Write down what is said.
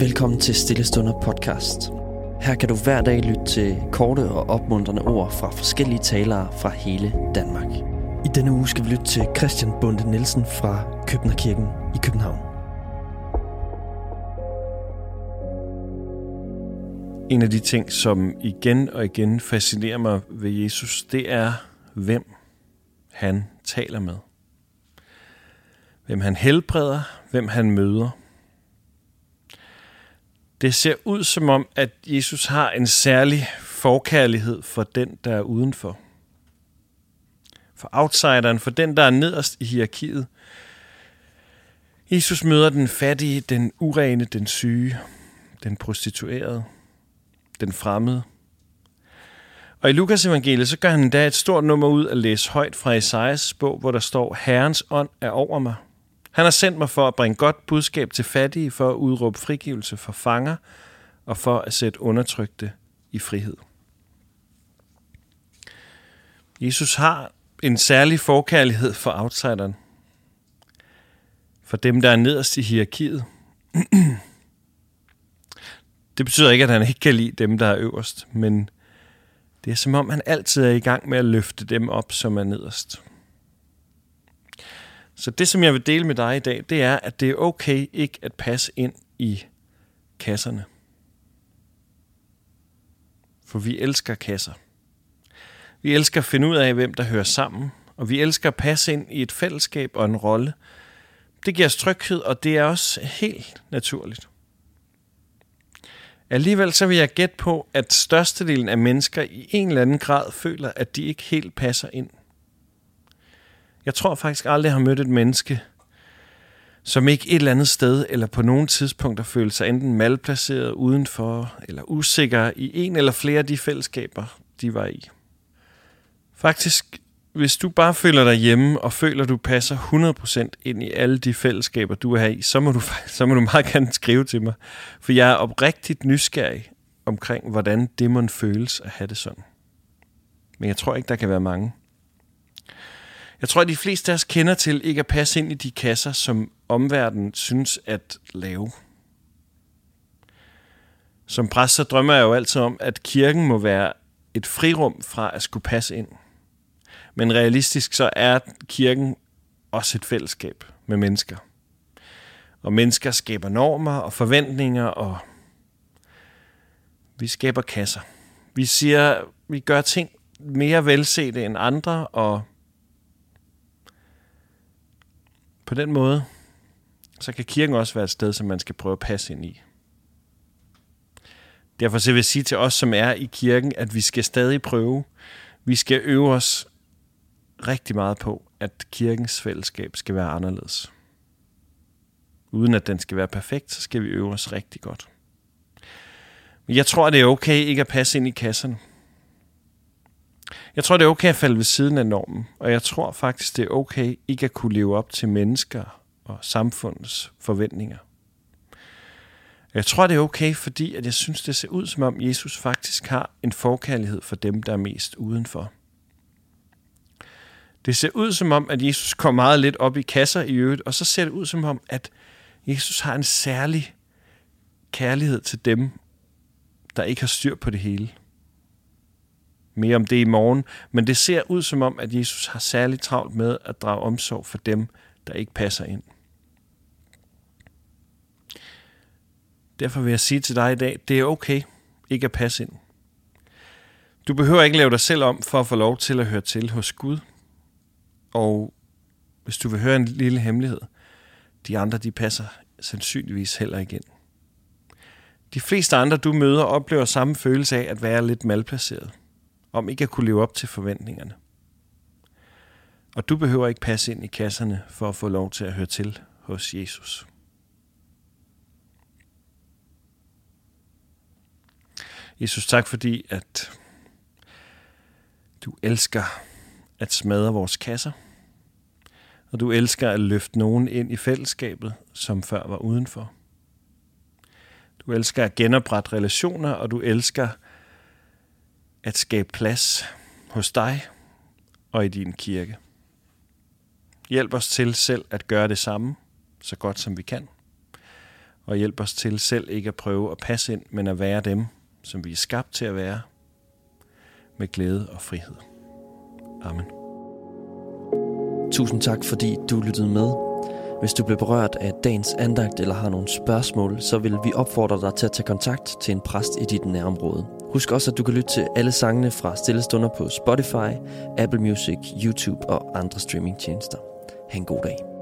Velkommen til Stillestunder podcast. Her kan du hver dag lytte til korte og opmuntrende ord fra forskellige talere fra hele Danmark. I denne uge skal vi lytte til Christian Bunde Nielsen fra Københavnerkirken i København. En af de ting, som igen og igen fascinerer mig ved Jesus, det er, hvem han taler med. Hvem han helbreder, hvem han møder. Det ser ud som om, at Jesus har en særlig forkærlighed for den, der er udenfor. For outsideren, for den, der er nederst i hierarkiet. Jesus møder den fattige, den urene, den syge, den prostituerede, den fremmede. Og i Lukas evangeliet, så gør han endda et stort nummer ud at læse højt fra Esajas bog, hvor der står, Herrens ånd er over mig, han har sendt mig for at bringe godt budskab til fattige, for at udråbe frigivelse for fanger og for at sætte undertrykte i frihed. Jesus har en særlig forkærlighed for outsideren. For dem, der er nederst i hierarkiet. Det betyder ikke, at han ikke kan lide dem, der er øverst, men det er som om, han altid er i gang med at løfte dem op, som er nederst. Så det, som jeg vil dele med dig i dag, det er, at det er okay ikke at passe ind i kasserne. For vi elsker kasser. Vi elsker at finde ud af, hvem der hører sammen, og vi elsker at passe ind i et fællesskab og en rolle. Det giver os tryghed, og det er også helt naturligt. Alligevel så vil jeg gætte på, at størstedelen af mennesker i en eller anden grad føler, at de ikke helt passer ind. Jeg tror faktisk aldrig, jeg har mødt et menneske, som ikke et eller andet sted eller på nogle tidspunkter føler sig enten malplaceret udenfor eller usikker i en eller flere af de fællesskaber, de var i. Faktisk, hvis du bare føler dig hjemme og føler, du passer 100% ind i alle de fællesskaber, du er her i, så må du, så må du meget gerne skrive til mig. For jeg er oprigtigt nysgerrig omkring, hvordan det må føles at have det sådan. Men jeg tror ikke, der kan være mange. Jeg tror, at de fleste af os kender til ikke at passe ind i de kasser, som omverdenen synes at lave. Som præst så drømmer jeg jo altid om, at kirken må være et frirum fra at skulle passe ind. Men realistisk så er kirken også et fællesskab med mennesker. Og mennesker skaber normer og forventninger, og vi skaber kasser. Vi siger, vi gør ting mere velsete end andre, og På den måde, så kan kirken også være et sted, som man skal prøve at passe ind i. Derfor så vil jeg sige til os, som er i kirken, at vi skal stadig prøve. Vi skal øve os rigtig meget på, at kirkens fællesskab skal være anderledes. Uden at den skal være perfekt, så skal vi øve os rigtig godt. Men jeg tror, det er okay ikke at passe ind i kasserne. Jeg tror, det er okay at falde ved siden af normen, og jeg tror faktisk, det er okay ikke at kunne leve op til mennesker og samfundets forventninger. Jeg tror, det er okay, fordi at jeg synes, det ser ud som om, Jesus faktisk har en forkærlighed for dem, der er mest udenfor. Det ser ud som om, at Jesus kommer meget lidt op i kasser i øvrigt, og så ser det ud som om, at Jesus har en særlig kærlighed til dem, der ikke har styr på det hele. Mere om det i morgen, men det ser ud som om, at Jesus har særligt travlt med at drage omsorg for dem, der ikke passer ind. Derfor vil jeg sige til dig i dag, det er okay ikke at passe ind. Du behøver ikke lave dig selv om for at få lov til at høre til hos Gud. Og hvis du vil høre en lille hemmelighed, de andre de passer sandsynligvis heller ikke ind. De fleste andre, du møder, oplever samme følelse af at være lidt malplaceret om ikke at kunne leve op til forventningerne. Og du behøver ikke passe ind i kasserne for at få lov til at høre til hos Jesus. Jesus, tak fordi, at du elsker at smadre vores kasser, og du elsker at løfte nogen ind i fællesskabet, som før var udenfor. Du elsker at genoprette relationer, og du elsker at skabe plads hos dig og i din kirke. Hjælp os til selv at gøre det samme, så godt som vi kan. Og hjælp os til selv ikke at prøve at passe ind, men at være dem, som vi er skabt til at være, med glæde og frihed. Amen. Tusind tak, fordi du lyttede med. Hvis du blev berørt af dagens andagt eller har nogle spørgsmål, så vil vi opfordre dig til at tage kontakt til en præst i dit nærområde. Husk også, at du kan lytte til alle sangene fra Stillestunder på Spotify, Apple Music, YouTube og andre streamingtjenester. Ha' en god dag.